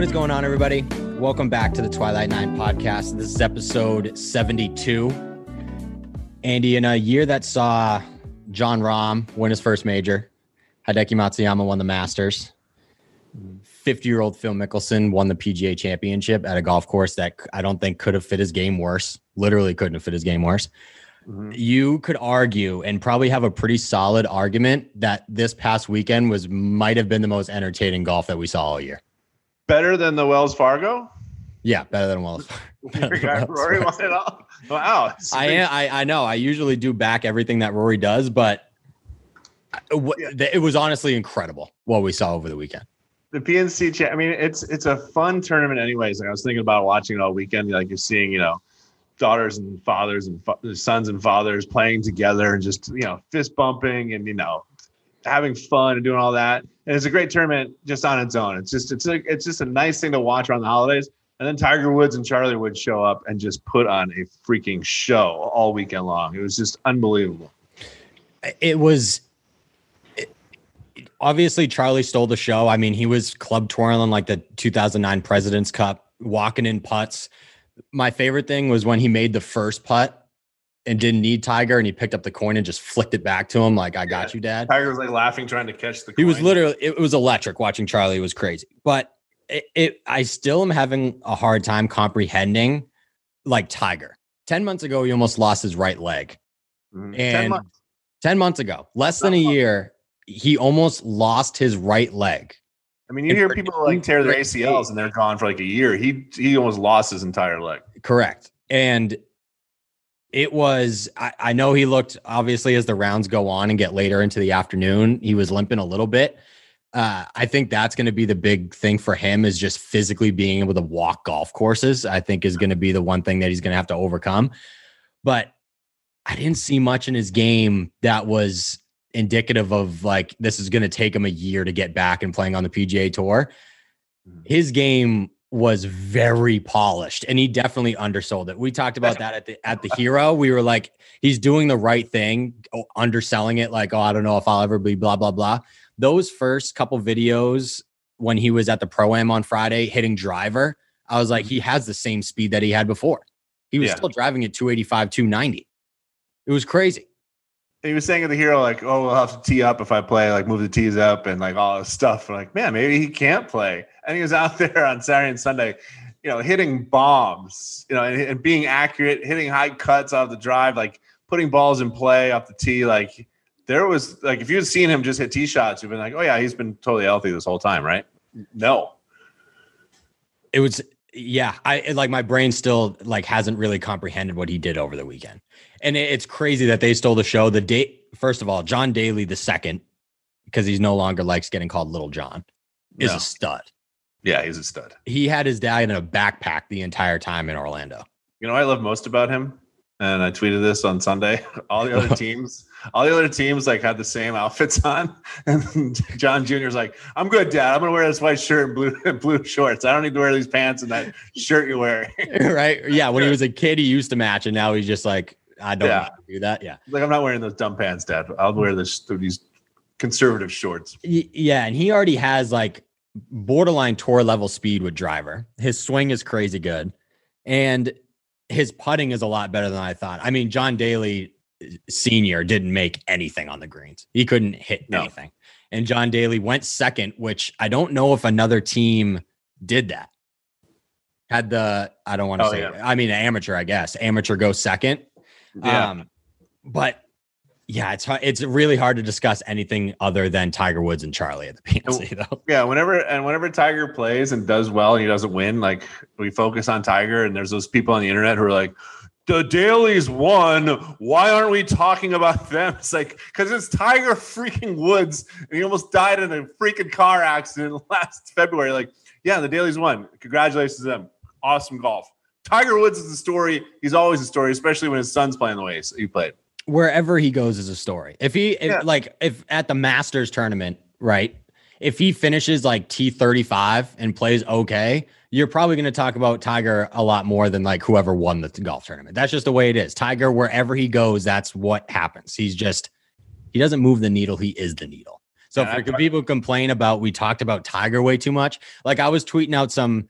What is going on, everybody? Welcome back to the Twilight Nine podcast. This is episode 72. Andy, in a year that saw Jon Rahm win his first major, Hideki Matsuyama won the Masters, 50 year old Phil Mickelson won the PGA championship at a golf course that I don't think could have fit his game worse. Literally couldn't have fit his game worse. Mm-hmm. You could argue and probably have a pretty solid argument that this past weekend was might have been the most entertaining golf that we saw all year. Better than the Wells Fargo? Yeah, better than Wells. better than Wells Rory won it all. Wow. I am. I, I know. I usually do back everything that Rory does, but it was honestly incredible what we saw over the weekend. The PNC, cha- I mean, it's it's a fun tournament, anyways. Like I was thinking about watching it all weekend. Like you're seeing, you know, daughters and fathers and fa- sons and fathers playing together and just you know fist bumping and you know having fun and doing all that. And it's a great tournament just on its own. It's just it's a, it's just a nice thing to watch around the holidays. And then Tiger Woods and Charlie would show up and just put on a freaking show all weekend long. It was just unbelievable. It was obviously Charlie stole the show. I mean, he was club twirling like the 2009 President's Cup, walking in putts. My favorite thing was when he made the first putt and didn't need Tiger, and he picked up the coin and just flicked it back to him, like "I got yeah. you, Dad." Tiger was like laughing, trying to catch the. Coin. He was literally. It was electric watching Charlie. It was crazy, but it, it. I still am having a hard time comprehending, like Tiger. Ten months ago, he almost lost his right leg, mm-hmm. and 10 months. 10 months ago, less than a year, he almost lost his right leg. I mean, you hear people like tear their ACLs and they're gone for like a year. He he almost lost his entire leg. Correct. And it was I, I know he looked obviously as the rounds go on and get later into the afternoon, he was limping a little bit. Uh, I think that's going to be the big thing for him is just physically being able to walk golf courses. I think is going to be the one thing that he's going to have to overcome. But I didn't see much in his game that was indicative of like this is going to take him a year to get back and playing on the PGA Tour. Mm-hmm. His game was very polished and he definitely undersold it. We talked about that at the at the hero. We were like he's doing the right thing, underselling it like oh I don't know if I'll ever be blah blah blah. Those first couple videos when he was at the pro am on Friday hitting driver, I was like he mm-hmm. has the same speed that he had before. He was yeah. still driving at 285 290. It was crazy he was saying to the hero like, "Oh, we'll have to tee up if I play, like move the tees up and like all this stuff." I'm like, man, maybe he can't play. And he was out there on Saturday and Sunday, you know, hitting bombs, you know, and, and being accurate, hitting high cuts off the drive, like putting balls in play off the tee. Like there was like if you had seen him just hit tee shots, you've been like, oh yeah, he's been totally healthy this whole time, right? No, it was yeah i like my brain still like hasn't really comprehended what he did over the weekend and it's crazy that they stole the show the date first of all john daly the second because he's no longer likes getting called little john is no. a stud yeah he's a stud he had his dad in a backpack the entire time in orlando you know what i love most about him and I tweeted this on Sunday. All the other teams, all the other teams like had the same outfits on, and John Jr.'s like, "I'm good, Dad. I'm gonna wear this white shirt and blue and blue shorts. I don't need to wear these pants and that shirt you're wearing." right? Yeah. When he was a kid, he used to match, and now he's just like, "I don't yeah. do that." Yeah. Like I'm not wearing those dumb pants, Dad. I'll wear this these conservative shorts. Yeah, and he already has like borderline tour level speed with driver. His swing is crazy good, and his putting is a lot better than I thought. I mean, John Daly uh, senior didn't make anything on the greens. He couldn't hit no. anything. And John Daly went second, which I don't know if another team did that. Had the I don't want to oh, say yeah. I mean amateur, I guess. Amateur go second. Yeah. Um, but yeah, it's hard, it's really hard to discuss anything other than Tiger Woods and Charlie at the PNC oh, though. Yeah, whenever and whenever Tiger plays and does well and he doesn't win, like we focus on Tiger and there's those people on the internet who are like, the Dalys won. Why aren't we talking about them? It's like because it's Tiger freaking Woods and he almost died in a freaking car accident last February. Like, yeah, the Dalys won. Congratulations to them. Awesome golf. Tiger Woods is the story. He's always a story, especially when his son's playing the way he played wherever he goes is a story. If he if, yeah. like if at the Masters tournament, right? If he finishes like T35 and plays okay, you're probably going to talk about Tiger a lot more than like whoever won the golf tournament. That's just the way it is. Tiger wherever he goes, that's what happens. He's just he doesn't move the needle, he is the needle. So Yeah, for I- people complain about we talked about Tiger way too much, like I was tweeting out some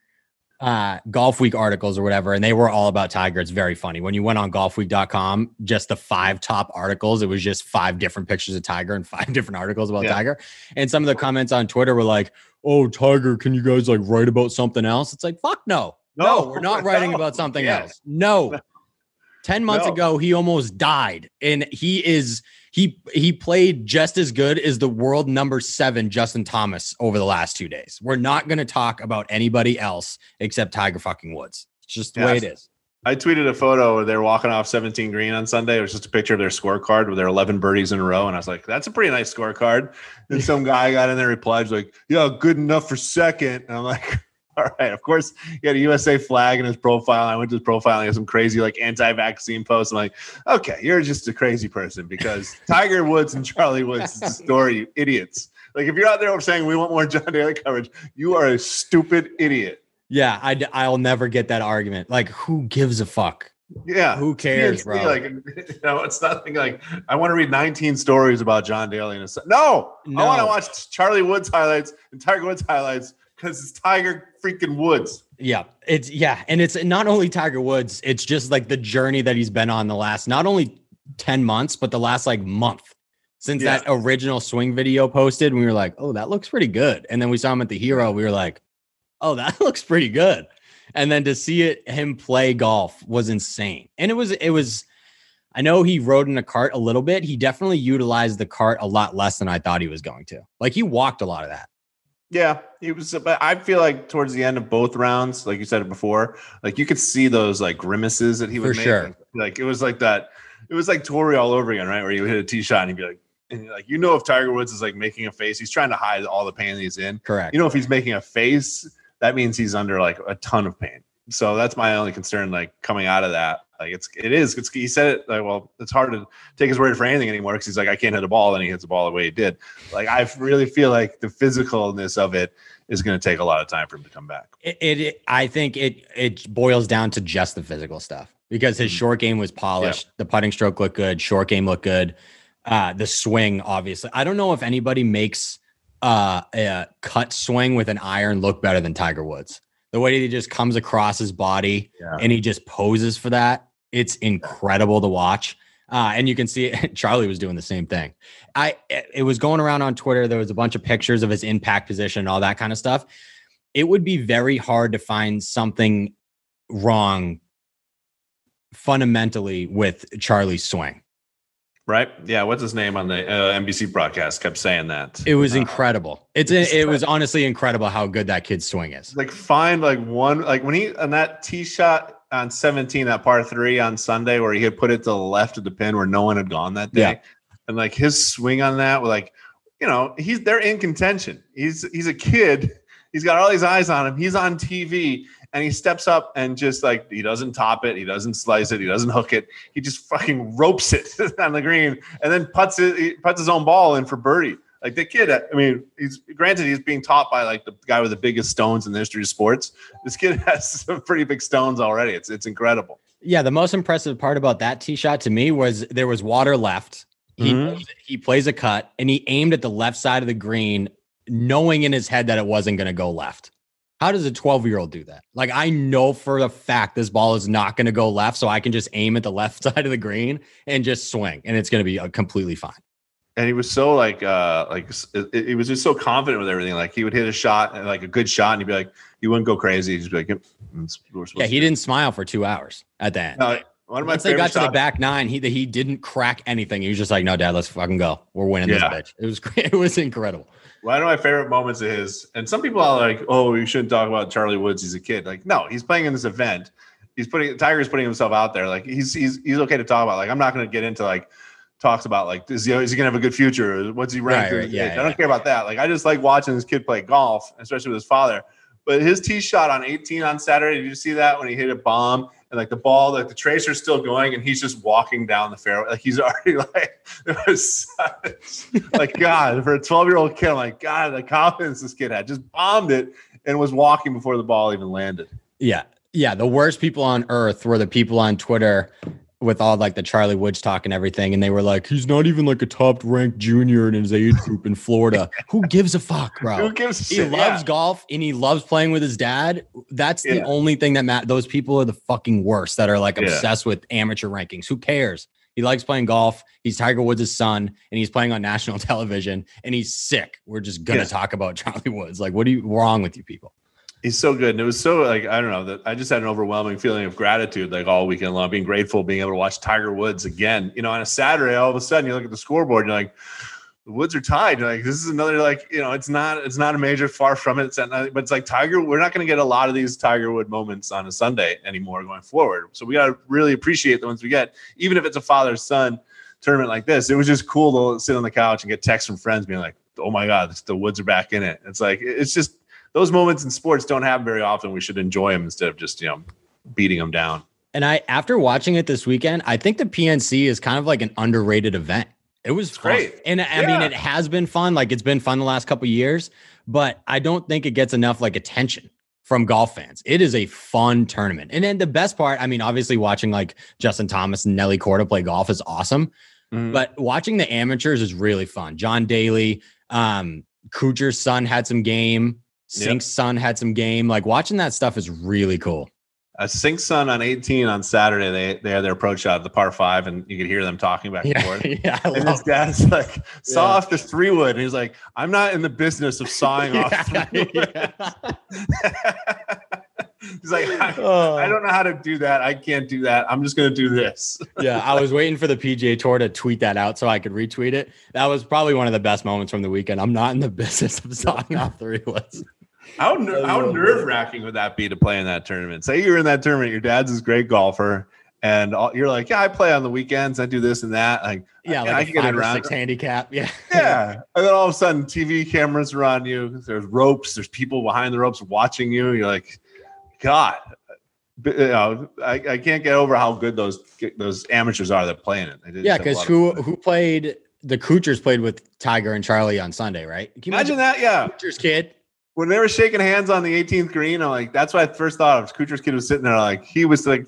uh Golfweek articles or whatever and they were all about tiger. It's very funny. When you went on golfweek.com just the five top articles it was just five different pictures of tiger and five different articles about Yeah. tiger. And some of the comments on twitter were like oh tiger can you guys like write about something else? It's like fuck no. No, we're not writing no, about something yeah. else. No. 10 months No. ago he almost died and he is he he played just as good as the world number 7 Justin Thomas over the last 2 days. We're not going to talk about anybody else except Tiger fucking Woods. It's just the way it is. I tweeted a photo where they're walking off 17 green on Sunday. It was just a picture of their scorecard with their 11 birdies in a row. And I was like, that's a pretty nice scorecard. And some guy got in there, replied, like, yeah, good enough for second. And I'm like, all right. Of course, he had a USA flag in his profile. I went to his profile and he had some crazy like anti-vaccine posts. I'm like, okay, you're just a crazy person because Tiger Woods and Charlie Woods is the story, you idiots. Like if you're out there saying we want more John Daly coverage, you are a stupid idiot. Yeah, I I'll never get that argument. Like who gives a fuck? Yeah. Who cares, bro? Like, you know, it's nothing like I want to read 19 stories about John Daly and his no, I want to watch Charlie Woods highlights and Tiger Woods highlights because it's Tiger freaking Woods. Yeah, it's yeah, and it's not only Tiger Woods, it's just like the journey that he's been on the last not only 10 months, but the last like month since Yeah. that original swing video posted. We were like, oh, that looks pretty good. And then we saw him at the hero. We were like, oh, that looks pretty good. And then to see it him play golf was insane. And it was, it was, I know he rode in a cart a little bit. He definitely utilized the cart a lot less than I thought he was going to. Like he walked a lot of that. Yeah, he was. But I feel like towards the end of both rounds, like you said it before, like you could see those like grimaces that he would For make. sure. Like it was like that. It was like Torrey all over again, right? Where you hit a tee shot and he'd be like, and like you know, if Tiger Woods is like making a face, he's trying to hide all the pain that he's in. Correct. you know if he's making a face that means he's under like a ton of pain so that's my only concern like coming out of that like it's it is it's he said it like well it's hard to take his word for anything anymore because he's like i can't hit a ball and he hits the ball the way he did like i really feel like the physicalness of it is going to take a lot of time for him to come back it, it, I think it it boils down to just the physical stuff because his Mhm. short game was polished, the putting stroke looked good, short game looked good, uh, the swing obviously. I don't know if anybody makes uh, a cut swing with an iron look better than Tiger Woods. The way he just comes across his body yeah and he just poses for that, it's incredible to watch. Uh, and you can see it. Charlie was doing the same thing. I it it was going around on Twitter. There was a bunch of pictures of his impact position and all that kind of stuff. It would be very hard to find something wrong fundamentally with Charlie's swing. right yeah what's his name on the uh, nbc broadcast kept saying that It was Uh, incredible. It's it was honestly incredible how good that kid's swing is. like find like one like when he on that tee shot on 17 that par three on sunday where he had put it to the left of the pin where no one had gone that day. Yeah. and like his swing on that like you know he's they're in contention. He's he's a kid. He's got all these eyes on him. He's on tv and he steps up and just like he doesn't top it. He doesn't slice it. He doesn't hook it. He just fucking ropes it on the green and then puts it he puts his own ball in for birdie like the kid, I mean, he's granted he's being taught by like the guy with the biggest stones in the history of sports. This kid has some pretty big stones already. It's it's incredible. Yeah, the most impressive part about that tee shot to me was there was water left. He Mhm. he plays a cut and he aimed at the left side of the green, knowing in his head that it wasn't going to go left. How does a 12 year old do that? Like, I know for a fact this ball is not going to go left, so I can just aim at the left side of the green and just swing, and it's going to be uh, completely fine. And he was so like uh like he was just so confident with everything. Like he would hit a shot and like a good shot, and he'd be like, he wouldn't go crazy. He'd just be like, "Yep, that's what we're supposed Yeah, he do." didn't smile for two hours at that. No, one of my Once they got to the back nine, he he didn't crack anything. He was just like, "No, Dad, let's fucking go. We're winning Yeah. this bitch." It was great. It was incredible. One of my favorite moments of his, and some people are like, "Oh, you shouldn't talk about Charlie Woods. He's a kid." Like, no, he's playing in this event. He's putting Tiger's putting himself out there. Like, he's he's he's okay to talk about. Like, I'm not going to get into like talks about like is he, is he going to have a good future? What's he ranked? Right, right, yeah. I don't care about that. Like, I just like watching this kid play golf, especially with his father. But his tee shot on 18 on Saturday, did you see that when he hit a bomb and like the ball, like the tracer's still going and he's just walking down the fairway, like he's already like it was such, like God for a 12 year old kid. I'm like God, the confidence this kid had just bombed it and was walking before the ball even landed. Yeah. Yeah. The worst people on earth were the people on Twitter with all like the Charlie Woods talk and everything, and they were like, he's not even like a top ranked junior in his age group in Florida. Who gives a fuck, bro? Who gives a He shit? loves Yeah. golf and he loves playing with his dad. That's the Yeah. only thing that matters. Those people are the fucking worst that are like Yeah. obsessed with amateur rankings. Who cares? He likes playing golf. He's Tiger Woods' son, and he's playing on national television, and he's sick. We're just gonna Yeah. talk about Charlie Woods. Like, what are you wrong with you people? He's so good. And it was so like, I don't know, that I just had an overwhelming feeling of gratitude like all weekend long, being grateful, being able to watch Tiger Woods again. You know, on a Saturday, all of a sudden you look at the scoreboard, you're like, the Woods are tied. You're like, this is another like, you know, it's not it's not a major far from it. But it's like Tiger, we're not gonna get a lot of these Tiger Wood moments on a Sunday anymore going forward. So we gotta really appreciate the ones we get, even if it's a father son tournament like this. It was just cool to sit on the couch and get texts from friends being like, oh my God, the Woods are back in it. It's like it's just those moments in sports don't happen very often. We should enjoy them instead of just you know beating them down. And I, after watching it this weekend, I think the PNC is kind of like an underrated event. It was great. and I mean, it has been fun. Like it's been fun the last couple years, but I don't think it gets enough like attention from golf fans. It is a fun tournament, and then the best part, I mean, obviously watching like Justin Thomas and Nelly Korda play golf is awesome, But but watching the amateurs is really fun. John Daly, um, Kuchar's son had some game. Yep. Cink's son had some game. Like watching that stuff is really cool. Uh, a Cink Sun on 18 on Saturday, they they had their approach shot at the par five, and you could hear them talking back and Yeah, forth. yeah, I And love his dad's like, saw Yeah. off the three wood. And he's like, I'm not in the business of sawing off Yeah, three wood. yeah. he's like, I, Oh. I don't know how to do that. I can't do that. I'm just gonna do this. yeah, I was waiting for the PGA Tour to tweet that out so I could retweet it. That was probably one of the best moments from the weekend. I'm not in the business of sawing off three woods. How ner- how oh, nerve wracking would that be to play in that tournament? Say you're in that tournament, your dad's this great golfer, and all, you're like, yeah, I play on the weekends, I do this and that. Like, Yeah, I, like I a can get around. six handicap. Yeah, Yeah, and then all of a sudden, TV cameras are on you. There's ropes. There's people behind the ropes watching you. You're like, God, you know, I, I can't get over how good those those amateurs are that play in it. Yeah. Because who who played the Kuchars played with Tiger and Charlie on Sunday, right? Can you imagine that? Yeah, Kuchar's kid. When they were shaking hands on the 18th green, I'm like, that's what I first thought of. Kuchar's kid was sitting there, like he was like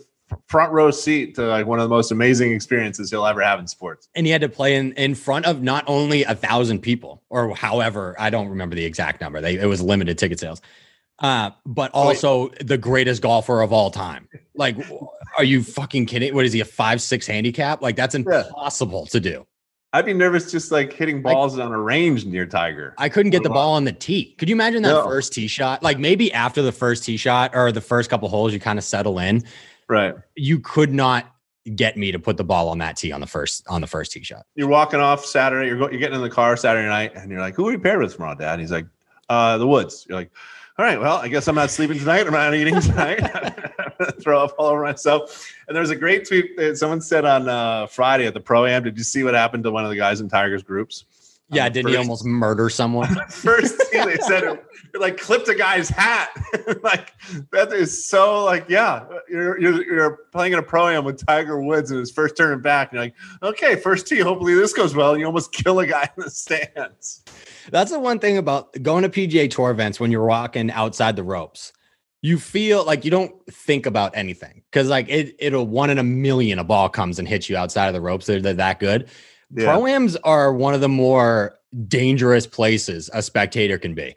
front row seat to like one of the most amazing experiences he'll ever have in sports. and he had to play in in front of not only a thousand people or however I don't remember the exact number. They it was limited ticket sales, uh, but Oh, wait. also the greatest golfer of all time. Like, are you fucking kidding? What is he a five six handicap? Like that's impossible to do. I'd be nervous just like hitting balls on a range near Tiger. I couldn't get the ball on the tee. Could you imagine that No. first tee shot? Like maybe after the first tee shot or the first couple holes, you kind of settle in. Right. You could not get me to put the ball on that tee on the first on the first tee shot. You're walking off Saturday. You're, go, you're getting in the car Saturday night, and you're like, "Who are you paired with tomorrow, Dad?" And he's like, "Uh, the Woods." You're like, "All right, well, I guess I'm not sleeping tonight. I'm not eating tonight. Throw up all over myself." And there was a great tweet that someone said on uh, Friday at the pro am. Did you see what happened to one of the guys in Tiger's groups? Yeah, On didn't he almost murder someone? first thing they said it, it like clipped a guy's hat. like that is so like yeah, you're you're, you're playing in a pro am with Tiger Woods in his first turn back. And you're like, okay, first tee. Hopefully this goes well. And you almost kill a guy in the stands. That's the one thing about going to PGA Tour events when you're walking outside the ropes. You feel like you don't think about anything because like it it'll one in a million a ball comes and hits you outside of the ropes. They're, they're that good. Yeah. Pro-ams are one of the more dangerous places a spectator can be.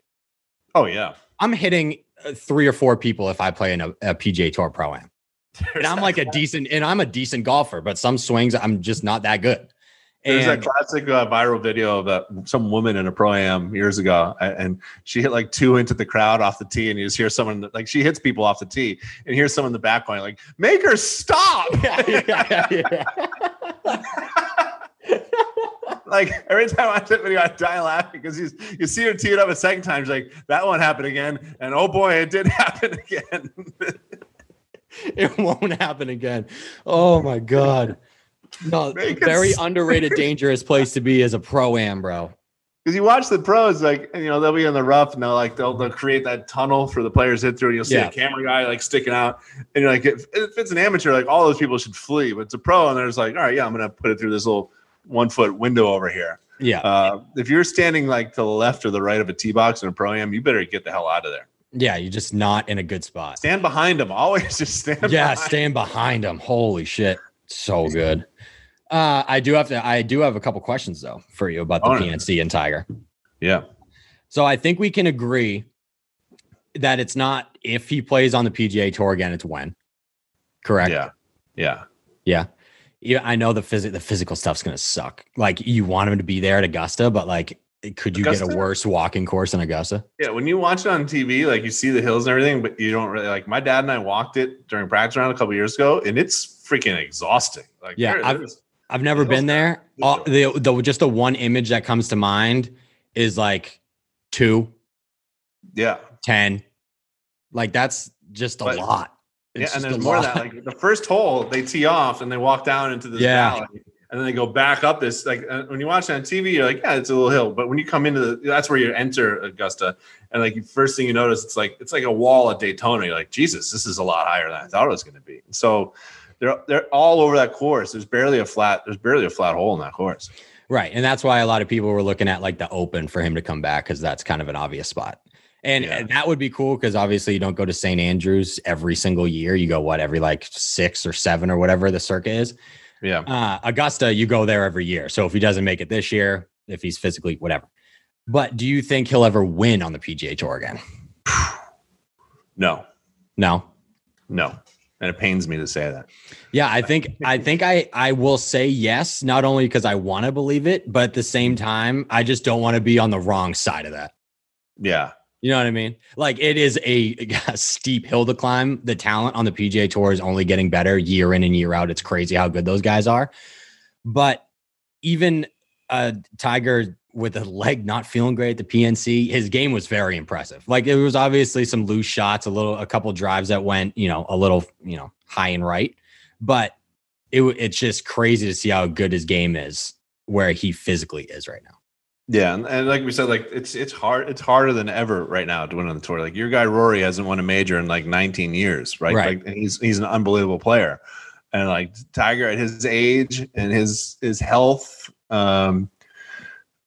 Oh yeah. I'm hitting uh, three or four people if I play in a, a PGA Tour Pro-Am. And I'm like a decent and I'm a decent golfer, but some swings I'm just not that good. There's And that classic uh, viral video of that some woman in a pro am years ago, and she hit like two into the crowd off the tee, and you just hear someone like she hits people off the tee, and hear someone in the back going like, "Make her stop!" yeah, yeah, yeah. like every time I watch that video, I die laughing because you you see her tee it up a second time. She's like, "That one happened again," and oh boy, it did happen again. it won't happen again. Oh my god. No, very underrated, dangerous place to be as a pro am, bro. Because you watch the pros, like and, you know they'll be in the rough, and they'll like they'll, they'll create that tunnel for the players to hit through. And you'll see Yeah. a camera guy like sticking out, and you're like, if, if it's an amateur, like all those people should flee. But it's a pro, and they're just like, all right, yeah, I'm gonna put it through this little one foot window over here. Yeah, Uh, if you're standing like to the left or the right of a tee box in a pro am, you better get the hell out of there. yeah, you're just not in a good spot. Stand behind them. Always just stand. Yeah, behind stand behind them. Holy shit. So good. Uh, I do have to. I do have a couple questions though for you about the. PNC and Tiger. Yeah. So I think we can agree that it's not if he plays on the PGA Tour again, it's when. Correct. Yeah. Yeah. Yeah. Yeah, I know the phys- the physical stuff's gonna suck. Like you want him to be there at Augusta, but like, could you get a worse walking course in Augusta? Yeah, when you watch it on TV, like you see the hills and everything, but you don't really like. My dad and I walked it during practice round a couple years ago, and it's freaking exhausting. Like, Yeah, there- I've- there's- I've never been there. All, the, the just the one image that comes to mind is like two, yeah, 10. Like that's just a But- lot. yeah, and there's more of that. Like the first hole, they tee off and they walk down into this Yeah. valley, and then they go back up this. Like uh, when you watch it on TV, you're like, yeah, it's a little hill, but when you come into the, that's where you enter Augusta, and like first thing you notice, it's like it's like a wall at Daytona. You're like, Jesus, this is a lot higher than I thought it was going to be. And So. They're, they're all over that course. There's barely a flat. There's barely a flat hole in that course. Right. And that's why a lot of people were looking at like the open for him to come back because that's kind of an obvious spot. And Yeah. that would be cool because obviously you don't go to St. Andrews every single year. You go what every like six or seven or whatever the circuit is. Yeah. Uh, Augusta, you go there every year. So if he doesn't make it this year, if he's physically whatever. But do you think he'll ever win on the PGA Tour again? No. No. No. And it pains me to say that. Yeah, I think I think I I will say yes, not only because I want to believe it, but at the same time, I just don't want to be on the wrong side of that. Yeah. You know what I mean? Like it is a, a steep hill to climb. The talent on the PGA Tour is only getting better year in and year out. It's crazy how good those guys are. But even uh Tiger with a leg not feeling great at the PNC, his game was very impressive. Like it was obviously some loose shots, a little, a couple drives that went, you know, a little, you know, high and right. But it it's just crazy to see how good his game is where he physically is right now. Yeah, and, and like we said, like it's it's hard. It's harder than ever right now to win on the tour. Like your guy Rory hasn't won a major in like 19 years, right? Right. Like and he's he's an unbelievable player, and like Tiger at his age and his his health. Um,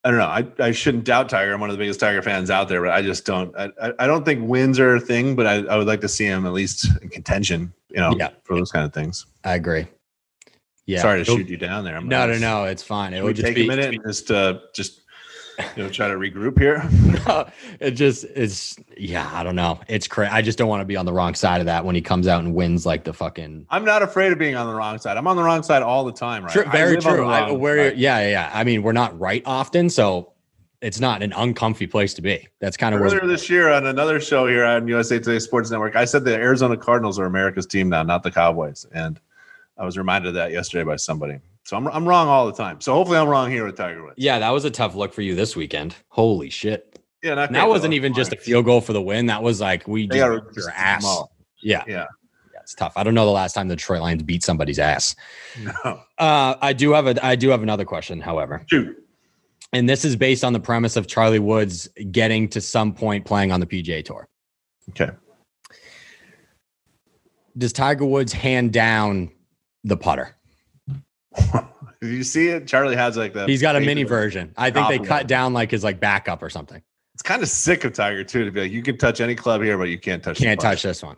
I don't know. I, I shouldn't doubt Tiger. I'm one of the biggest Tiger fans out there, but I just don't. I, I- don't think wins are a thing, but I, I would like to see him at least in contention. You know, Yeah. for those kind of things. I agree. Yeah. Sorry to It'll- shoot you down there. I'm No, no, no. It's fine. It would just take be a minute and just uh just you know try to regroup here. No, it just it's yeah. I don't know. It's crazy. I just don't want to be on the wrong side of that when he comes out and wins like the fucking. I'm not afraid of being on the wrong side. I'm on the wrong side all the time, right? True, very true. I, wrong we're, side. yeah, yeah, yeah. I mean, we're not right often, so it's not an uncomfy place to be. That's kind of Earlier where. this year on another show here on USA Today Sports Network, I said the Arizona Cardinals are America's team now, not the Cowboys. And I was reminded of that yesterday by somebody. So I'm, I'm wrong all the time. So hopefully I'm wrong here with Tiger Woods. Yeah, that was a tough look for you this weekend. Holy shit! Yeah, not that wasn't even just a field goal for the win. That was like we They just your ass. Yeah, Yeah. yeah, it's tough. I don't know the last time the Detroit Lions beat somebody's ass. No. Uh, I do have a I do have another question, however. Shoot. and this is based on the premise of Charlie Woods getting to some point playing on the PGA Tour. Okay. Does Tiger Woods hand down the putter? Did you see it? Charlie has like that. He's got a mini version. I think they cut down like his like backup or something. It's kind of sick of Tiger too to be like, you can touch any club here, but you can't touch. Can't touch this one.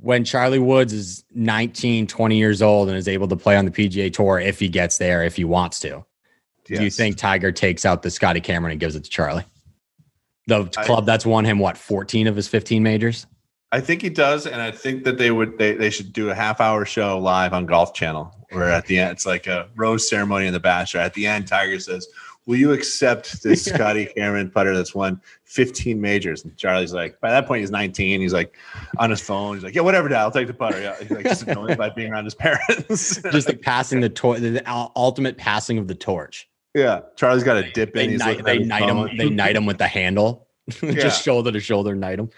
When Charlie Woods is 19, 20 years old and is able to play on the PGA Tour if he gets there, if he wants to, do you think Tiger takes out the Scotty Cameron and gives it to Charlie? The I- club that's won him what 14 of his 15 majors? I think he does, and I think that they would they, they should do a half hour show live on Golf Channel where at the end it's like a rose ceremony in the bachelor. At the end, Tiger says, Will you accept this Yeah. Scotty Cameron putter that's won 15 majors? And Charlie's like, by that point he's 19. He's like on his phone. He's like, Yeah, whatever, Dad, I'll take the putter. Yeah. He's like just annoyed by being around his parents. Just the passing the torch, the ul- ultimate passing of the torch. yeah. Charlie's got a dip They in. He's knight, they at his knight him. They knight him with the handle, Yeah. just shoulder to shoulder, knight him.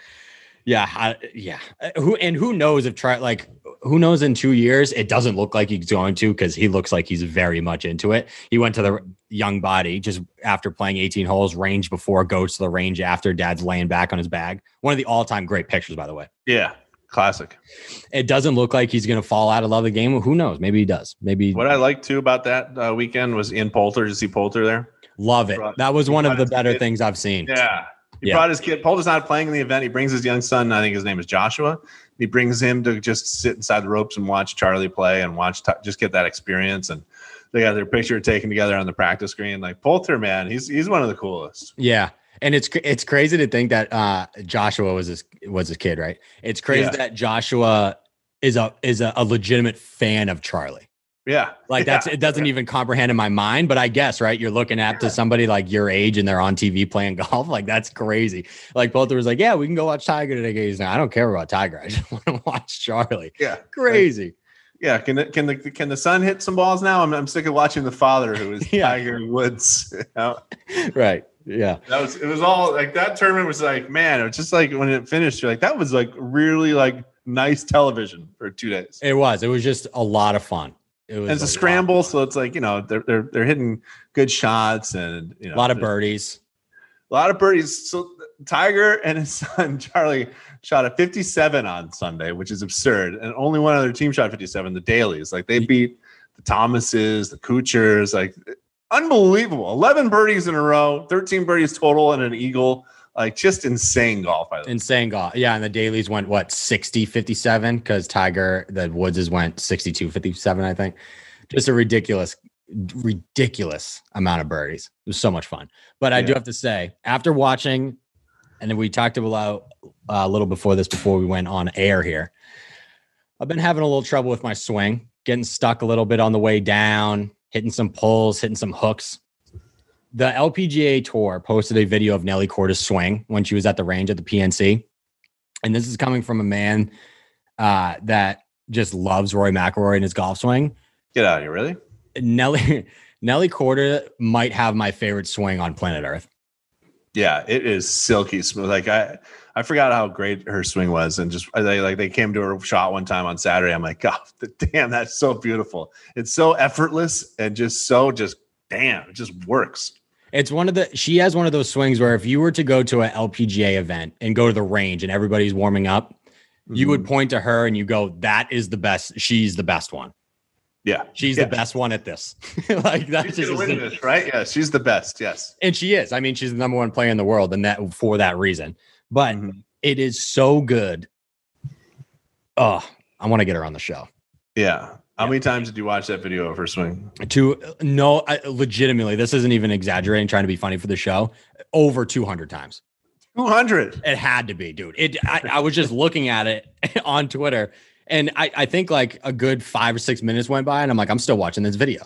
Yeah, I, yeah. Uh, Who and who knows if try like who knows in two years it doesn't look like he's going to because he looks like he's very much into it. He went to the young body just after playing 18 holes, range before, goes to the range after. Dad's laying back on his bag. One of the all time great pictures, by the way. Yeah. Classic. It doesn't look like he's going to fall out of love the game. Who knows? Maybe he does. Maybe What I liked too about that uh, weekend was Ian Poulter. Did you see Poulter there? love it. That was one of the better things I've seen. Yeah. He Yeah. brought his kid. Poulter's not playing in the event. He brings his young son. I think his name is Joshua He brings him to just sit inside the ropes and watch Charlie play and watch just get that experience. And they got their picture taken together on the practice screen. Like Poulter, man, he's he's one of the coolest. Yeah. And it's it's crazy to think that uh, Joshua was his was his kid, right? It's crazy yeah. that Joshua is a is a, a legitimate fan of Charlie. Yeah. Like yeah. that's it doesn't even comprehend in my mind, but I guess, right? You're looking at to somebody like your age and they're on TV playing golf. Like that's crazy. Like Poulter was like, Yeah, we can go watch Tiger today. He's like, I don't care about Tiger. I just want to watch Charlie. Yeah. Crazy. Like, yeah. Can the can the can the son hit some balls now? I'm I'm sick of watching the father who is yeah. Tiger Woods. You know? Right. Yeah. That was it was all like that tournament was like, man, it was just like when it finished, you're like, that was like really like nice television for two days. It was. It was just a lot of fun. It was it's a scramble, so it's like you know they're they're they're hitting good shots and you know a lot of birdies, a lot of birdies. So Tiger and his son Charlie shot a 57 on Sunday, which is absurd, and only one other team shot 57. The Dalys, like they beat the Thomases, the Kuchars, like unbelievable. 11 birdies in a row, 13 birdies total, and an eagle. Like just insane golf. By the way. Insane golf. Yeah. And the Dalys went what 60, 57 because Tiger, the Woods Woodses went 62, 57, I think. Just a ridiculous, ridiculous amount of birdies. It was so much fun. But I yeah. do have to say, after watching, and then we talked about uh, a little before this, before we went on air here, I've been having a little trouble with my swing, getting stuck a little bit on the way down, hitting some pulls, hitting some hooks the LPGA Tour posted a video of Nelly Korda's swing when she was at the range at the PNC, and this is coming from a man uh, that just loves Rory McIlroy and his golf swing. Get out of here, really? Nelly Nelly Korda might have my favorite swing on planet Earth. Yeah, it is silky smooth. Like I, I forgot how great her swing was, and just they like they came to her shot one time on Saturday. I'm like, God, damn, that's so beautiful. It's so effortless and just so just damn, it just works. It's one of the she has one of those swings where if you were to go to an LPGA event and go to the range and everybody's warming up, mm-hmm. you would mm-hmm. point to her and you go, "That is the best. She's the best one." Yeah, she's yeah. the best one at this. like that's she's just this, right? Yeah, she's the best. Yes, and she is. I mean, she's the number one player in the world, and that for that reason. But mm-hmm. it is so good. Oh, I want to get her on the show. Yeah, how many times did you watch that video of her swing? To no, I, legitimately, this isn't even exaggerating, trying to be funny for the show. Over 200 times. 200. It had to be, dude. It. I, I was just looking at it on Twitter, and I, I think like a good five or six minutes went by, and I'm like, I'm still watching this video.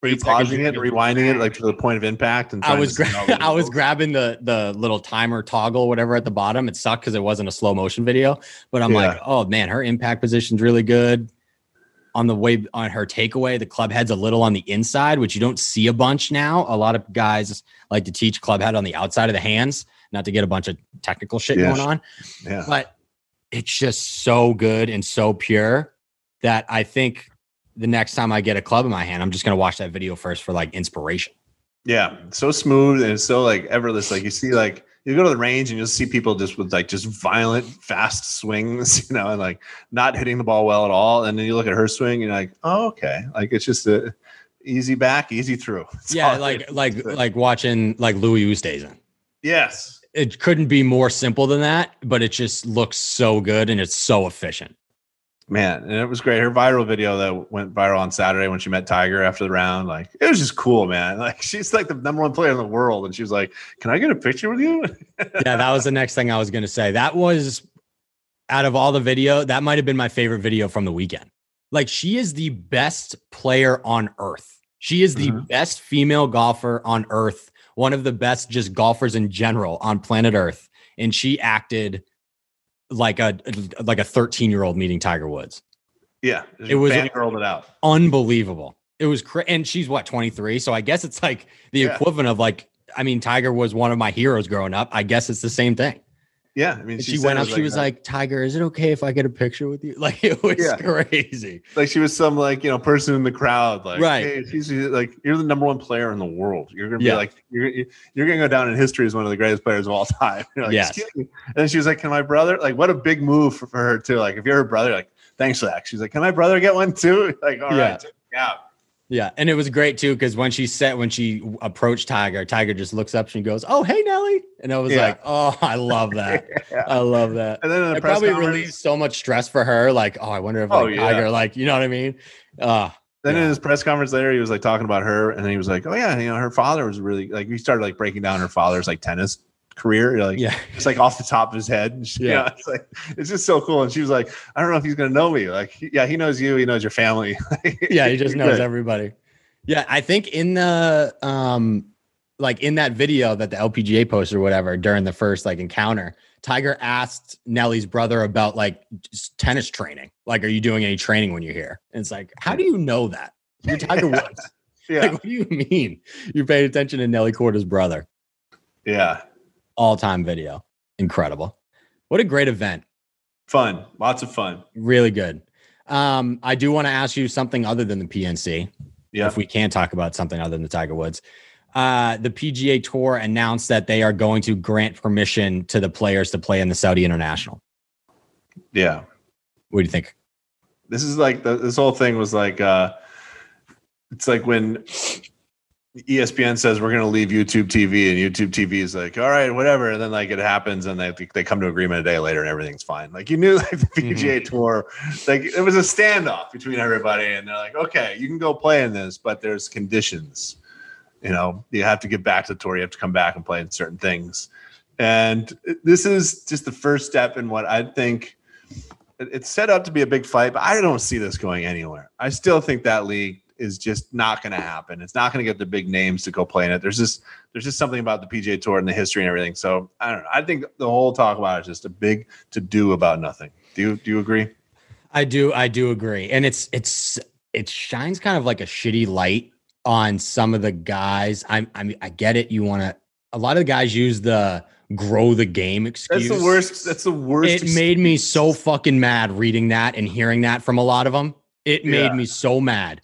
Were you pausing it, rewinding it, like to the point of impact? And I was gra- I was grabbing the the little timer toggle, whatever at the bottom. It sucked because it wasn't a slow motion video, but I'm yeah. like, oh man, her impact position's really good on the way on her takeaway. The club head's a little on the inside, which you don't see a bunch now. A lot of guys like to teach club head on the outside of the hands, not to get a bunch of technical shit yes. going on. Yeah. But it's just so good and so pure that I think the next time I get a club in my hand, I'm just gonna watch that video first for like inspiration. Yeah, so smooth and so like effortless. Like you see, like you go to the range and you'll see people just with like just violent, fast swings, you know, and like not hitting the ball well at all. And then you look at her swing and you're like, oh, okay. Like it's just a easy back, easy through. It's yeah, like like like watching like Louis Oosthuizen. Yes. It couldn't be more simple than that, but it just looks so good and it's so efficient man and it was great. Her viral video that went viral on saturday when she met tiger after the round like it was just cool man. Like she's like the number one player in the world and she was like can i get a picture with you? Yeah that was the next thing i was going to say. That was out of all the video that might have been my favorite video from the weekend. Like she is the best player on earth. She is the mm-hmm. best female golfer on earth one of the best just golfers in general on planet earth and she acted like a like a 13 year old meeting Tiger Woods. Yeah, it was rolled it out. Unbelievable. It was cra- and she's what 23, so I guess it's like the yeah. equivalent of like I mean Tiger was one of my heroes growing up. I guess it's the same thing. Yeah, I mean, she, she went up. She like, was like, "Tiger, is it okay if I get a picture with you?" Like it was yeah. crazy. Like she was some like you know person in the crowd. Like right, hey, she's like you're the number one player in the world. You're gonna be like you're you're gonna go down in history as one of the greatest players of all time. Like, yes. And then she was like, "Can my brother?" Like, what a big move for, for her too. Like, if you're her brother, like, thanks for that. She's like, "Can my brother get one too?" Like, all yeah. right, yeah. Yeah, and it was great too because when she said when she approached Tiger, Tiger just looks up and goes, "Oh, hey Nelly," and I was Yeah. like, "Oh, I love that. Yeah. I love that." And then the It press probably conference, relieves so much stress for her. Like, oh, I wonder if Oh, like, yeah. Tiger, like, you know what I mean? Uh then in his press conference later, he was like talking about her, and then he was like, "Oh yeah, you know, her father was really like." He started like breaking down her father's like tennis career, like yeah, it's like off the top of his head. And she, Yeah. yeah, it's like it's just so cool. And she was like, "I don't know if he's gonna know me. Like, yeah, he knows you. He knows your family. yeah, he just knows everybody. Yeah, I think in the um like in that video that the LPGA posted or whatever during the first like encounter, Tiger asked Nelly's brother about like tennis training. Like, are you doing any training when you're here? And it's like, how do you know that? You're Tiger. Woods. Yeah, Like, what do you mean? You're paying attention to Nelly Korda's brother. yeah, All time video. Incredible. What a great event. fun, lots of fun. Really good. Um, I do want to ask you something other than the PNC. Yeah, if we can talk about something other than the Tiger Woods. Uh, the PGA Tour announced that they are going to grant permission to the players to play in the Saudi International. yeah. What do you think? This is like the, this whole thing was like uh it's like when ESPN says we're going to leave YouTube TV, and YouTube TV is like, all right, whatever, and then like it happens, and they they come to agreement a day later, and everything's fine. Like you knew, like the mm-hmm. PGA Tour, like it was a standoff between everybody, and they're like, okay, you can go play in this, but there's conditions. You know, you have to get back to the tour, you have to come back and play in certain things, and this is just the first step in what I think it's set up to be a big fight, but I don't see this going anywhere. I still think that league is just not going to happen. It's not going to get the big names to go play in it. There's just there's just something about the PGA Tour and the history and everything. So I don't know. I think the whole talk about it is just a big to do about nothing. Do you do you agree? I do, I do agree, and it's it's it shines kind of like a shitty light on some of the guys. I'm, I mean, I get it. You want to. A lot of the guys use the grow the game excuse. That's the worst. That's the worst. It made me so fucking mad reading that and hearing that from a lot of them. It made Yeah. me so mad.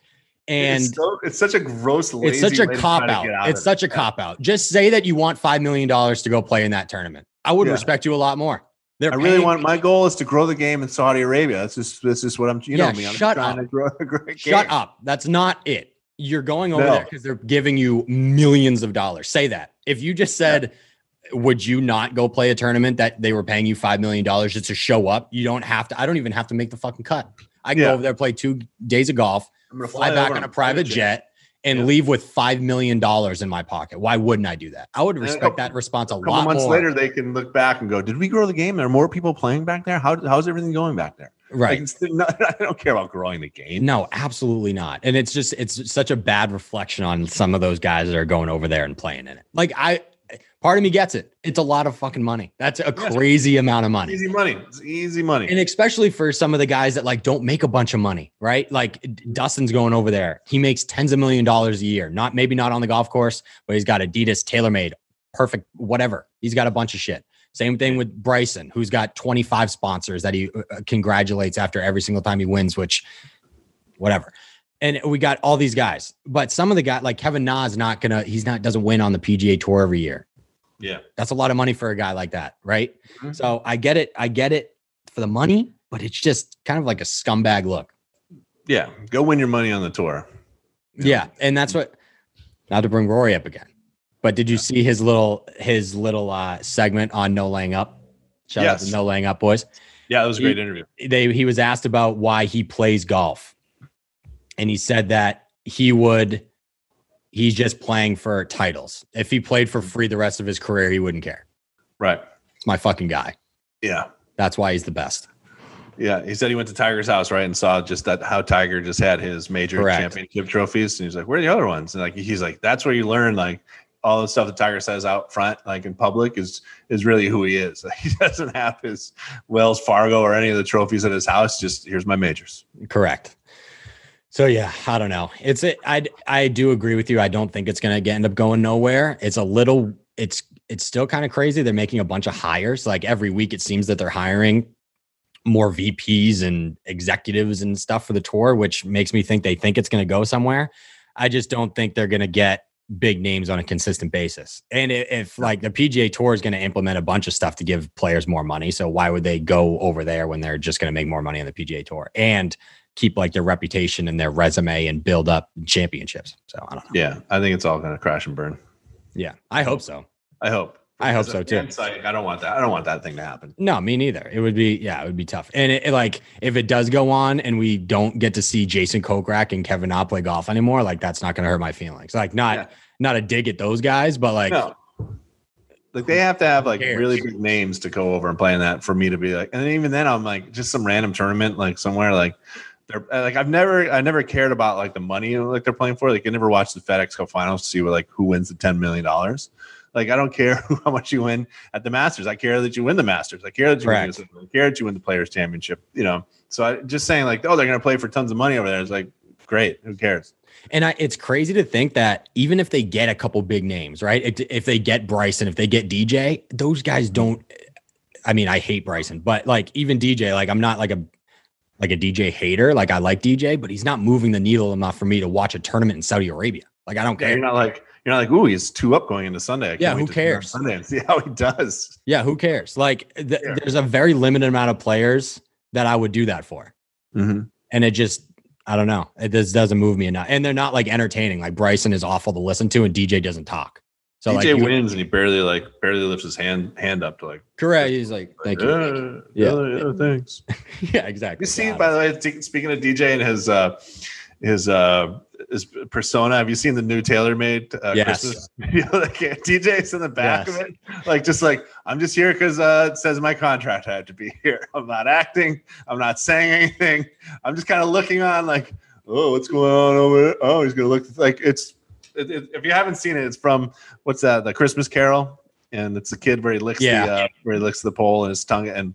And it's, so, it's such a gross. it's such a cop out. out It's such it. a cop out. Just say that you want five million dollars to go play in that tournament. I would Yeah. respect you a lot more. They're I really want. My goal is to grow the game in Saudi Arabia. That's just that's just what I'm. You Yeah, know me. I'm shut trying up. to grow a great Shut up. That's not it. You're going over No. there because they're giving you millions of dollars. Say that. If you just said, would you not go play a tournament that they were paying you five million dollars just to show up? You don't have to. I don't even have to make the fucking cut. I can Yeah. go over there, play two days of golf, I'm gonna fly back on a private jet, and Yeah. leave with five million dollars in my pocket. Why wouldn't I do that? I would respect couple- that response a, A lot months more. later, they can look back and go, "Did we grow the game? There are more people playing back there. How how's everything going back there?" Right? it's not, I don't care about growing the game. No, absolutely not. And it's just it's such a bad reflection on some of those guys that are going over there and playing in it. Like I part of me gets it. It's a lot of fucking money. That's a Yes. crazy amount of money. Easy money. It's easy money. And especially for some of the guys that like don't make a bunch of money, right? Like Dustin's going over there. He makes tens of million dollars a year. Not maybe not on the golf course, but he's got Adidas, TaylorMade, perfect, whatever. He's got a bunch of shit. Same thing with Bryson, who's got 25 sponsors that he uh, congratulates after every single time he wins, which whatever. And we got all these guys, but some of the guys like Kevin Na, is not gonna, he's not doesn't win on the PGA tour every year. Yeah. That's a lot of money for a guy like that, right? Mhm. So I get it. I get it for the money, but it's just kind of like a scumbag look. Yeah. Go win your money on the tour. Yeah. And that's what not to bring Rory up again. But did you see his little his little uh segment on no laying up? Shout out to no laying up boys. Yeah, it was a He- great interview. They he was asked about why he plays golf. And he said that he would he's just playing for titles. If he played for mm-hmm. free the rest of his career, he wouldn't care. Right. It's my fucking guy. Yeah. That's why he's the best. Yeah. He said he went to Tiger's house, right? And saw just that how Tiger just had his major Correct. championship trophies. And he's like, Where are the other ones? And like he's like, That's where you learn like all the stuff that Tiger says out front, like in public, is is really who he is. he doesn't have his Wells Fargo or any of the trophies at his house. Just here's my majors. Correct. So yeah, I don't know. It's a, I I do agree with you. I don't think it's gonna get, end up going nowhere. It's a little. It's it's still kind of crazy. They're making a bunch of hires. Like every week, it seems that they're hiring more VPs and executives and stuff for the tour, which makes me think they think it's gonna go somewhere. I just don't think they're gonna get big names on a consistent basis. And if like the PGA Tour is going to implement a bunch of stuff to give players more money, so why would they go over there when they're just going to make more money on the PGA Tour? And keep like their reputation and their resume and build up championships. So I don't know. Yeah, I think it's all going to crash and burn. Yeah, I hope so. I hope. I hope so too. site, I don't want that. I don't want that thing to happen. No, me neither. It would be, yeah, it would be tough. And it, it, like, if it does go on and we don't get to see Jason Kokrak and Kevin Na play golf anymore, like that's not going to hurt my feelings. Like, not Yeah. not a dig at those guys, but like, no. Like they have to have like really big names to go over and play in that for me to be like, and then even then I'm like just some random tournament like somewhere like they're uh, like I've never I never cared about like the money like they're playing for. Like I never watched the FedEx Cup Finals to see what like who wins the ten million dollars. Like I don't care how much you win at the Masters. I care that you win the Masters. I care that you win. The, I care that you win the Players Championship. You know, so I just saying like, oh, they're gonna play for tons of money over there. It's like great. Who cares? And I, it's crazy to think that even if they get a couple big names, right? If, if they get Bryson, if they get DJ, those guys don't. I mean, I hate Bryson, but like even DJ, like I'm not like a like a DJ hater. Like I like DJ, but he's not moving the needle enough for me to watch a tournament in Saudi Arabia. Like I don't Yeah, care. you're not like you're not like, ooh, he's two up going into Sunday. I can't Yeah, wait who to see him on cares? Sunday and see how he does. Yeah, who cares? Like th- Yeah. there's a very limited amount of players that I would do that for. Mm-hmm. And it just I don't know. It just doesn't move me enough. And they're not like entertaining. Like Bryson is awful to listen to and DJ doesn't talk. So DJ like you- wins and he barely like barely lifts his hand hand up to like. correct. He's like, thank you. "Uh, Yeah. yeah, yeah, thanks. yeah, exactly. You see, by the way, speaking of DJ and his uh his uh his persona, have you seen the new TaylorMade uh, Yes. Christmas? Like, DJ's in the back Yes. of it, like just like I'm just here because uh, it says my contract I have to be here. I'm not acting. I'm not saying anything. I'm just kind of looking on, like, oh, what's going on over there? Oh, he's gonna look like it's. It, it, if you haven't seen it, it's from what's that? The Christmas Carol, and it's the kid where he licks Yeah. the uh, where he licks the pole and his tongue, and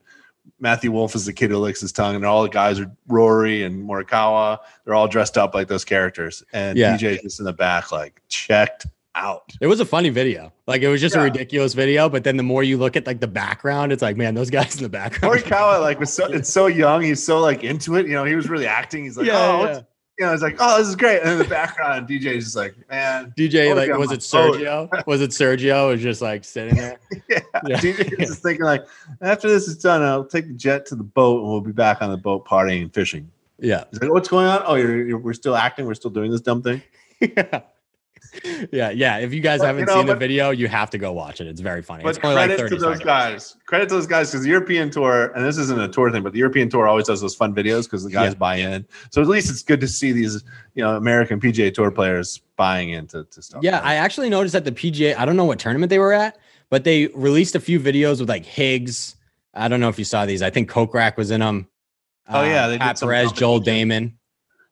Matthew Wolff is the kid who licks his tongue, and all the guys are Rory and Morikawa. They're all dressed up like those characters, and Yeah. DJ's just in the back, like checked out. It was a funny video. Like it was just a ridiculous video, but then the more you look at like the background, it's like, man, those guys in the background. Morikawa like was so it's so young, he's so like into it. You know, he was really acting. He's like, Yeah, oh, yeah. You know, he's like, oh, this is great. And in the background, DJ's just like, man, DJ, like, was it Sergio? was it Sergio? Was just like sitting there. yeah. Yeah. DJ's just thinking like, after this is done, I'll take the jet to the boat, and we'll be back on the boat partying and fishing. Yeah. He's like, what's going on? Oh, you're, you're we're still acting. We're still doing this dumb thing. yeah. Yeah. Yeah. If you guys But, haven't know, seen the video, you have to go watch it. It's very funny. But it's like credit 30 to those seconds. guys. Credit to those guys because the European tour, and this isn't a tour thing, but the European tour always does those fun videos because the guys Yeah. buy in. So at least it's good to see these, you know, American PGA Tour players buying into to stuff. Yeah, I actually noticed at the PGA, I don't know what tournament they were at, but they released a few videos with like Higgs. I don't know if you saw these. I think Kokrak was in them. Oh, yeah, they uh, did Pat Perez, Joel. Dahmen.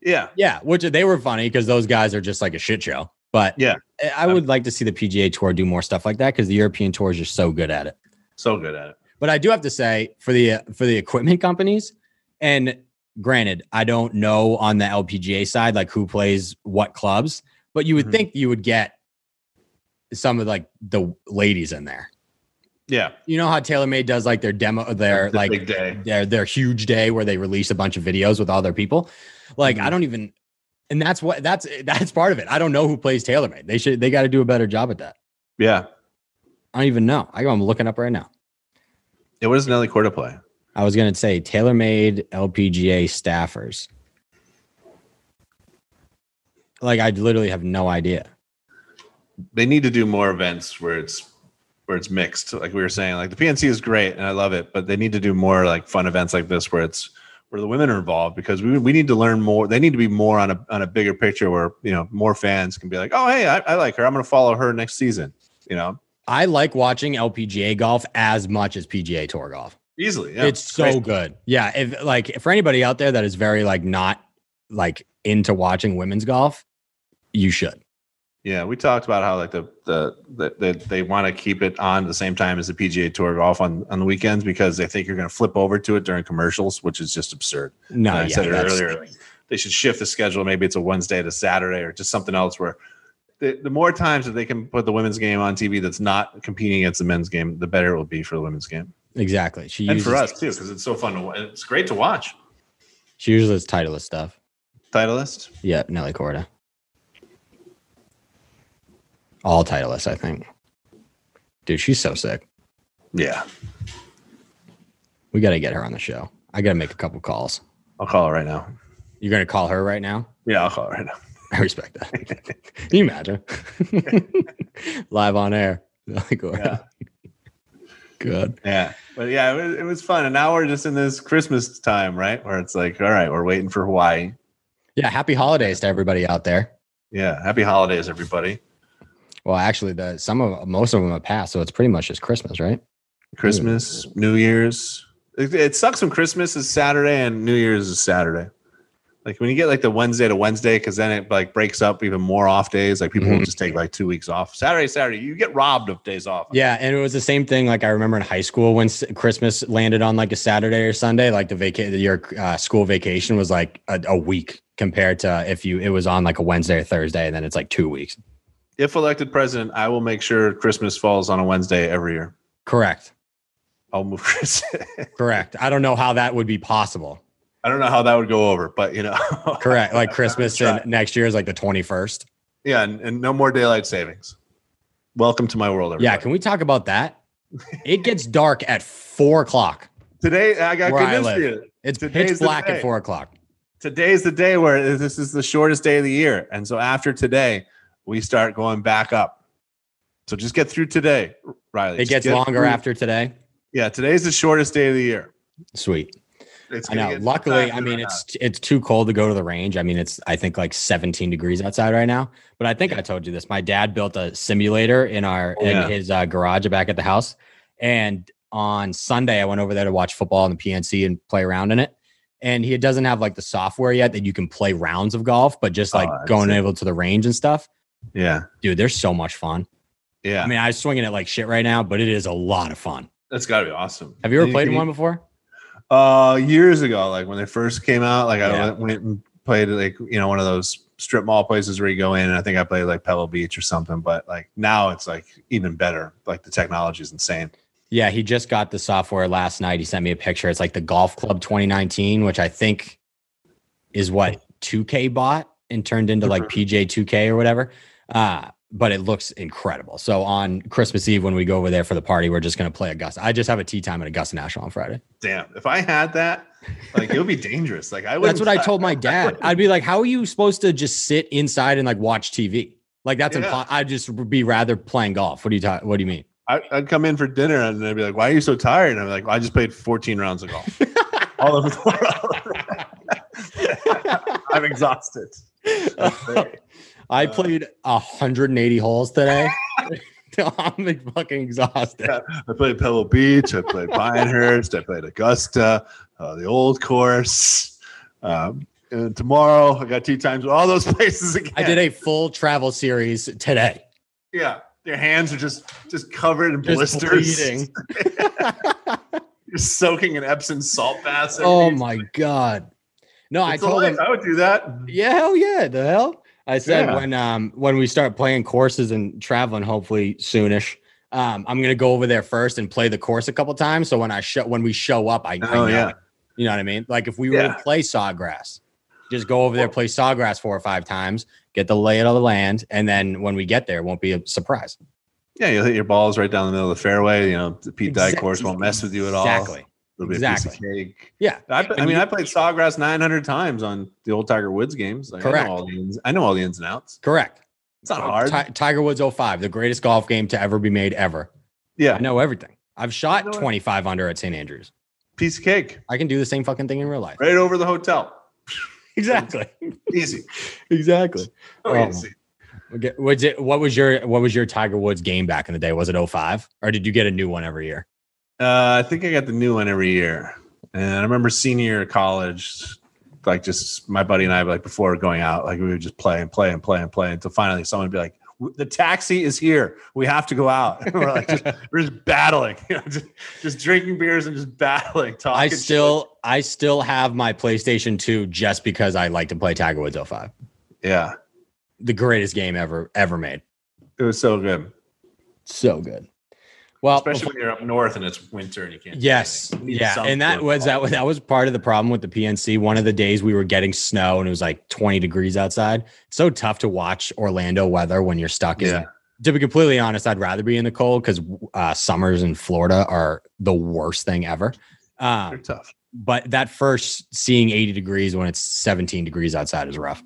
yeah, Yeah, which they were funny because those guys are just like a shit show. But Yeah. I- I would like to see the PGA Tour do more stuff like that because the European Tour is just so good at it. so good at it. But I do have to say for the for the equipment companies, and granted, I don't know on the LPGA side like who plays what clubs, but you would Mhm. think you would get some of like the ladies in there. Yeah, You know how TaylorMade does like their demo, their The like their their huge day where they release a bunch of videos with all their people. Like I Mhm. don't even, and that's what that's that's part of it. I don't know who plays TaylorMade. They should they got to do a better job at that. Yeah, I don't even know. I, I'm looking up right now. yeah. What does Nelly Korda play? I was gonna say TaylorMade LPGA staffers. Like I literally have no idea. They need to do more events where it's where it's mixed. Like we were saying, like the PNC is great and I love it, but they need to do more like fun events like this where it's where the women are involved because we we need to learn more. They need to be more on a on a bigger picture where you know more fans can be like, oh hey, I, I like her. I'm going to follow her next season. You know, I like watching LPGA golf as much as PGA Tour golf. easily. Yeah. it's so Great. good. Yeah, if like for anybody out there that is very like not like into watching women's golf, you should. Yeah, we talked about how like the the, the, the they want to keep it on the same time as the PGA Tour golf on on the weekends because they think you're going to flip over to it during commercials, which is just absurd. No, And I said it earlier. they should shift the schedule. Maybe it's a Wednesday to Saturday or just something else where the, the more times that they can put the women's game on TV that's not competing against the men's game, the better it will be for the women's game exactly. She and uses, for us too because it's so fun to it's great to watch. She uses Titleist stuff. Titleist. Yeah, Nelly Korda. All Titleist, I think. Dude, she's so sick. Yeah, We got to get her on the show. I got to make a couple calls. I'll call her right now. You're gonna call her right now. Yeah, I'll call her right now. I respect that. Can you imagine? Live on air. Like, Yeah. Good. Yeah, but yeah, it was, it was fun. And now we're just in this Christmas time, right? Where it's like, all right, we're waiting for Hawaii. Yeah. Happy holidays to everybody out there. Yeah, happy holidays, everybody. Well, actually, the some of most of them have passed, so it's pretty much just Christmas, right? Christmas, New Year's. It, it sucks when Christmas is Saturday and New Year's is Saturday. Like when you get like the Wednesday to Wednesday, because then it like breaks up even more off days. Like people will Mhm. just take like two weeks off. Saturday, Saturday, you get robbed of days off. Yeah, and it was the same thing. Like I remember in high school when Christmas landed on like a Saturday or Sunday, like the vaca- your uh, school vacation was like a, a week compared to if you it was on like a Wednesday or Thursday, and then it's like two weeks. If elected president, I will make sure Christmas falls on a Wednesday every year. Correct. I'll move Christmas. Correct. I don't know how that would be possible. I don't know how that would go over, but you know, Correct. Like Christmas and next year is like the twenty first. yeah, and, and no more daylight savings. Welcome to my world, everybody. Yeah. Can we talk about that? It gets dark at four o'clock. Today, I got good news for you. It's Today's pitch black at four o'clock. Today's the day where this is the shortest day of the year, and so after today, we start going back up. So just get through today, Riley. It Just gets get longer through- after today. Yeah, today's the shortest day of the year. Sweet. It's I know. Luckily, I mean it's it's too cold to go to the range. I mean it's I think like 17 degrees outside right now. But I think I told you this. My dad built a simulator in our Oh, in yeah. his uh, garage back at the house. And on Sunday, I went over there to watch football in the PNC and play around in it. And he doesn't have like the software yet that you can play rounds of golf, but just Oh, like that's going able to the range and stuff. Yeah, Dude, they're so much fun. yeah, I mean, I'm swinging it like shit right now, but it is a lot of fun. that's got to be awesome. Have you ever played can- one before? Uh, years ago, like when they first came out, like I Yeah. went, went and played like you know one of those strip mall places where you go in, and I think I played like Pebble Beach or something. But like now, it's like even better. Like the technology is insane. Yeah, he just got the software last night. He sent me a picture. It's like the Golf Club 2019, which I think is what 2K bought and turned into like PJ 2K or whatever. Uh, but it looks incredible. So on Christmas Eve, when we go over there for the party, we're just going to play Augusta. I just have a tee time at Augusta National on Friday. Damn, if I had that, like it would be dangerous. Like I would. That's what I told my dad. I'd be like, how are you supposed to just sit inside and like watch TV? Like that's Yeah. impo- I'd just be rather playing golf. What do you ta- What do you mean? I, I'd come in for dinner and they'd be like, "Why are you so tired?" And I'm like, well, "I just played 14 rounds of golf all over the world. I'm exhausted." I played 180 holes today. I'm fucking exhausted. Yeah. I played Pebble Beach. I played Pinehurst. I played Augusta, uh, the old course. Um, and tomorrow, I got two times with all those places again. I did a full travel series today. yeah. Your hands are just just covered in Just blisters. bleeding. You're soaking in Epsom salt baths. oh my god. No, I It's a told him. I would do that. Yeah, hell yeah. The hell. I said Yeah. when um when we start playing courses and traveling, hopefully soonish. Um, I'm gonna go over there first and play the course a couple times. So when I show when we show up, I, I Oh know yeah. it. You know what I mean? Like if we were Yeah. to play Sawgrass, just go over there, play Sawgrass four or five times, get the lay of the land, and then when we get there, it won't be a surprise. Yeah, you'll hit your balls right down the middle of the fairway. You know, the Pete Dye Exact- course won't mess with you at all. Exactly. A Exactly. piece of cake. Yeah. I, I mean, you- I played Sawgrass 900 times on the old Tiger Woods games. Like, Correct. I know, all the ins, I know all the ins and outs. Correct. It's not oh, hard. Ti- Tiger Woods 05, the greatest golf game to ever be made ever. yeah, I know everything. I've shot 25 under at St. Andrews. piece of cake I can do the same fucking thing in real life. right over the hotel. Exactly. Easy. exactly. Oh, Oh. easy. Was it what was your what was your Tiger Woods game back in the day? Was it 05? Or did you get a new one every year? Uh, I think I got the new one every year. And I remember senior year of college, like just my buddy and I, like before going out, like we would just play and play and play and play until finally someone would be like, the taxi is here. We have to go out. And we're like, just, we're just battling, you know, just, just drinking beers and just battling. Talking I shit. still I still have my PlayStation 2 just because I like to play Tiger Woods 05. yeah, The greatest game ever ever made. it was so good. So good. Well, Especially when you're up north and it's winter and you can't. Yes. Yeah, and that was that was that was part of the problem with the PNC. One of the days we were getting snow and it was like 20 degrees outside. It's so tough to watch Orlando weather when you're stuck in. Yeah. To be completely honest, I'd rather be in the cold because uh, summers in Florida are the worst thing ever. They're Um, tough. but that first seeing 80 degrees when it's 17 degrees outside is rough.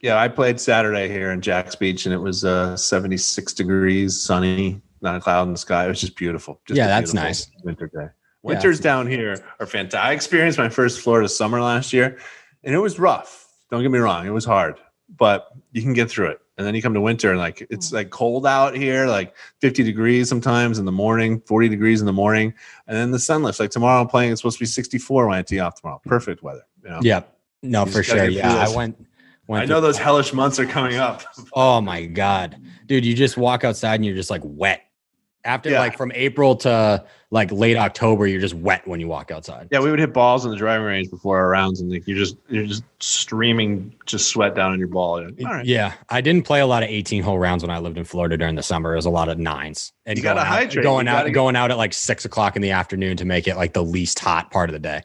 Yeah, I played Saturday here in Jax Beach, and it was uh, 76 degrees, sunny, not a cloud in the sky. It was just beautiful. Just Yeah, that's beautiful nice. Winter day. Winters that's down here are fantastic. I experienced my first Florida summer last year, and it was rough. Don't get me wrong; it was hard, but you can get through it. And then you come to winter, and like it's like cold out here, like 50 degrees sometimes in the morning, 40 degrees in the morning, and then the sun lifts. Like tomorrow, I'm playing. It's supposed to be 64 when I tee off tomorrow. Perfect weather. You know? Yep. No, You for sure. Yeah. I went, went I know those hellish months are coming up. Oh my God. Dude, you just walk outside and you're just like wet. After Yeah. like from April to like late October, you're just wet when you walk outside. Yeah, we would hit balls in the driving range before our rounds, and like you're just you're just streaming just sweat down on your ball. You're All right, Yeah. I didn't play a lot of 18 hole rounds when I lived in Florida during the summer. It was a lot of nines. And You gotta out- hydrate. Going You out gotta- going out at like six o'clock in the afternoon to make it like the least hot part of the day.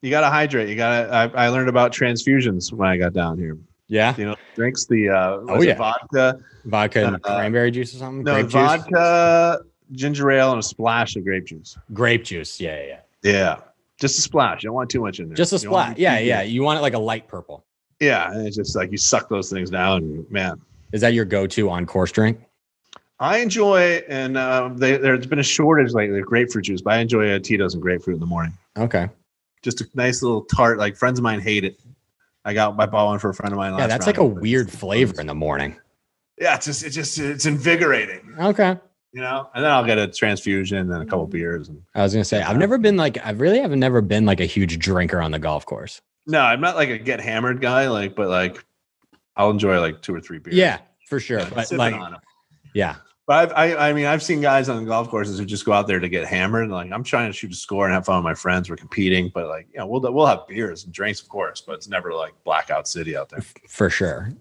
you gotta hydrate. You gotta. I, I learned about transfusions when I got down here. Yeah. You know, drinks the uh, Oh, yeah. vodka, Vodka and Uh, cranberry juice or something? no grape juice? Ginger ale, and a splash of grape juice. Grape juice. Yeah, yeah, yeah. Yeah, just a splash. You don't want too much in there. Just a splash. don't want splat. it to Yeah, yeah. You want it like a light purple. yeah. And it's just like you suck those things down, and man, Is that your go-to on course drink? I enjoy. And uh, they, there's been a shortage lately of grapefruit juice, but I enjoy a Tito's and grapefruit in the morning. Okay. Just a nice little tart. Like friends of mine hate it. I got I bought one for a friend of mine. Yeah, that's like a weird flavor in the morning. Yeah, it's just it's just it's invigorating, Okay. You know. And then I'll get a transfusion and a couple mm. beers. And I was gonna say I've never been like I really have never been like a huge drinker on the golf course. no, I'm not like a get hammered guy, like, but like I'll enjoy like two or three beers. Yeah, for sure. Yeah, But like, yeah, But I've, I, I mean, I've seen guys on the golf courses who just go out there to get hammered. Like I'm trying to shoot a score and have fun with my friends. We're competing, but like, you know, we'll we'll have beers and drinks, of course, but it's never like blackout city out there. for sure.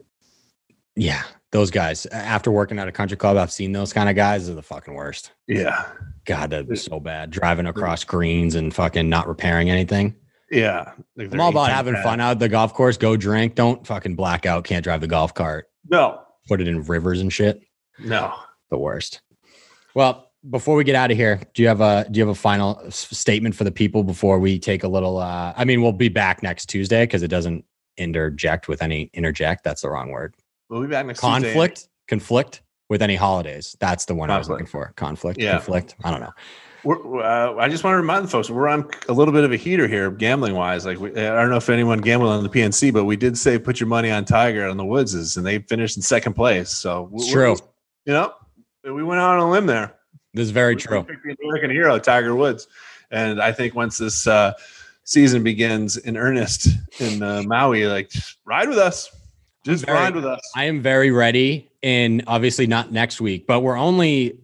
Yeah, those guys. After working at a country club, I've seen those kind of guys are the fucking worst. Yeah, God, that'd be so bad. Driving across greens and fucking not repairing anything. yeah. Like I'm all about having fun out at the golf course. Go drink. Don't fucking black out. Can't drive the golf cart. No, Put it in rivers and shit. no. the worst. Well, before we get out of here, do you have a do you have a final statement for the people before we take a little? uh I mean, we'll be back next Tuesday because it doesn't interject with any interject. That's the wrong word. We'll be back next Tuesday. Conflict, conflict with any holidays. That's the one I was looking for. Conflict, Yeah. conflict. I don't know. We're, uh, I just want to remind the folks we're on a little bit of a heater here, gambling wise. Like we, I don't know if anyone gambled on the PNC, but we did say put your money on Tiger on the Woodses, and they finished in second place. So It's true. You know, we went out on a limb there. This is very We true. The American hero, Tiger Woods, and I think once this uh, season begins in earnest in uh, Maui, like ride with us, just very- ride with us. I am very ready, and obviously not next week, but we're only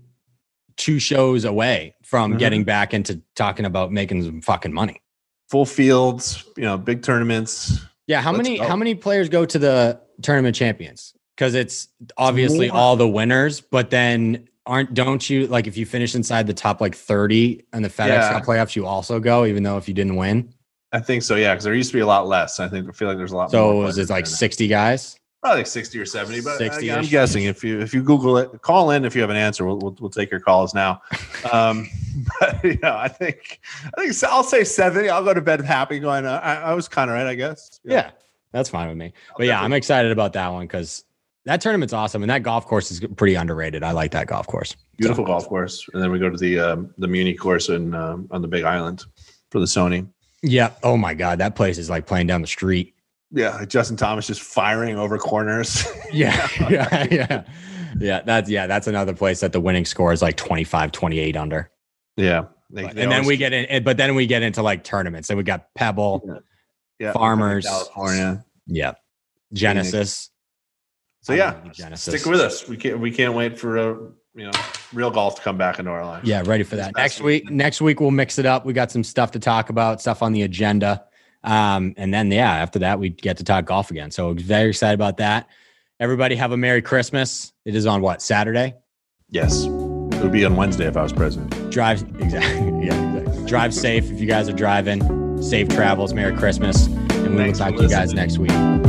two shows away from Mhm. getting back into talking about making some fucking money. Full fields, you know, big tournaments. Yeah, how Let's many go. how many players go to the tournament champions? Because it's obviously more. all the winners, but then aren't don't you like if you finish inside the top like 30 in the FedEx Yeah. Cup playoffs, you also go, even though if you didn't win. I think so, yeah, because there used to be a lot less. I think I feel like there's a lot. So more is it like now. 60 guys? probably like sixty or seventy? But 60 60 I'm guessing if you if you Google it, call in if you have an answer. We'll we'll, we'll take your calls now. Um, but you know, I think I think I'll say seventy. I'll go to bed happy, going. Uh, I, I was kind of right, I guess. Yeah, that's fine with me. But yeah, I'm excited about that one because that tournament's awesome. And that golf course is pretty underrated. I like that golf course. beautiful golf course, and then we go to the um, the Muni course in um, on the Big Island for the Sony. Yeah. Oh my God. That place is like playing down the street. Yeah, Justin Thomas just firing over corners. Yeah. yeah. Yeah. Yeah. That's, yeah. That's another place that the winning score is like 25, 28 under. yeah, They- But- they and then we get in, but then we get into like tournaments. and we got Pebble, yeah, Farmers. California. yeah, Genesis. So yeah, Genesis. stick with us. We can't we can't wait for uh, you know real golf to come back into our lives. Yeah, ready for that. This Next past week, next week we'll mix it up. We got some stuff to talk about, stuff on the agenda. Um, and then yeah, after that we get to talk golf again. So very excited about that. Everybody have a Merry Christmas. It is on what Saturday? Yes, it would be on Wednesday if I was president. Drive exactly. Yeah, exactly. Drive safe if you guys are driving. Safe travels. Merry Christmas. And we will talk to you guys next week.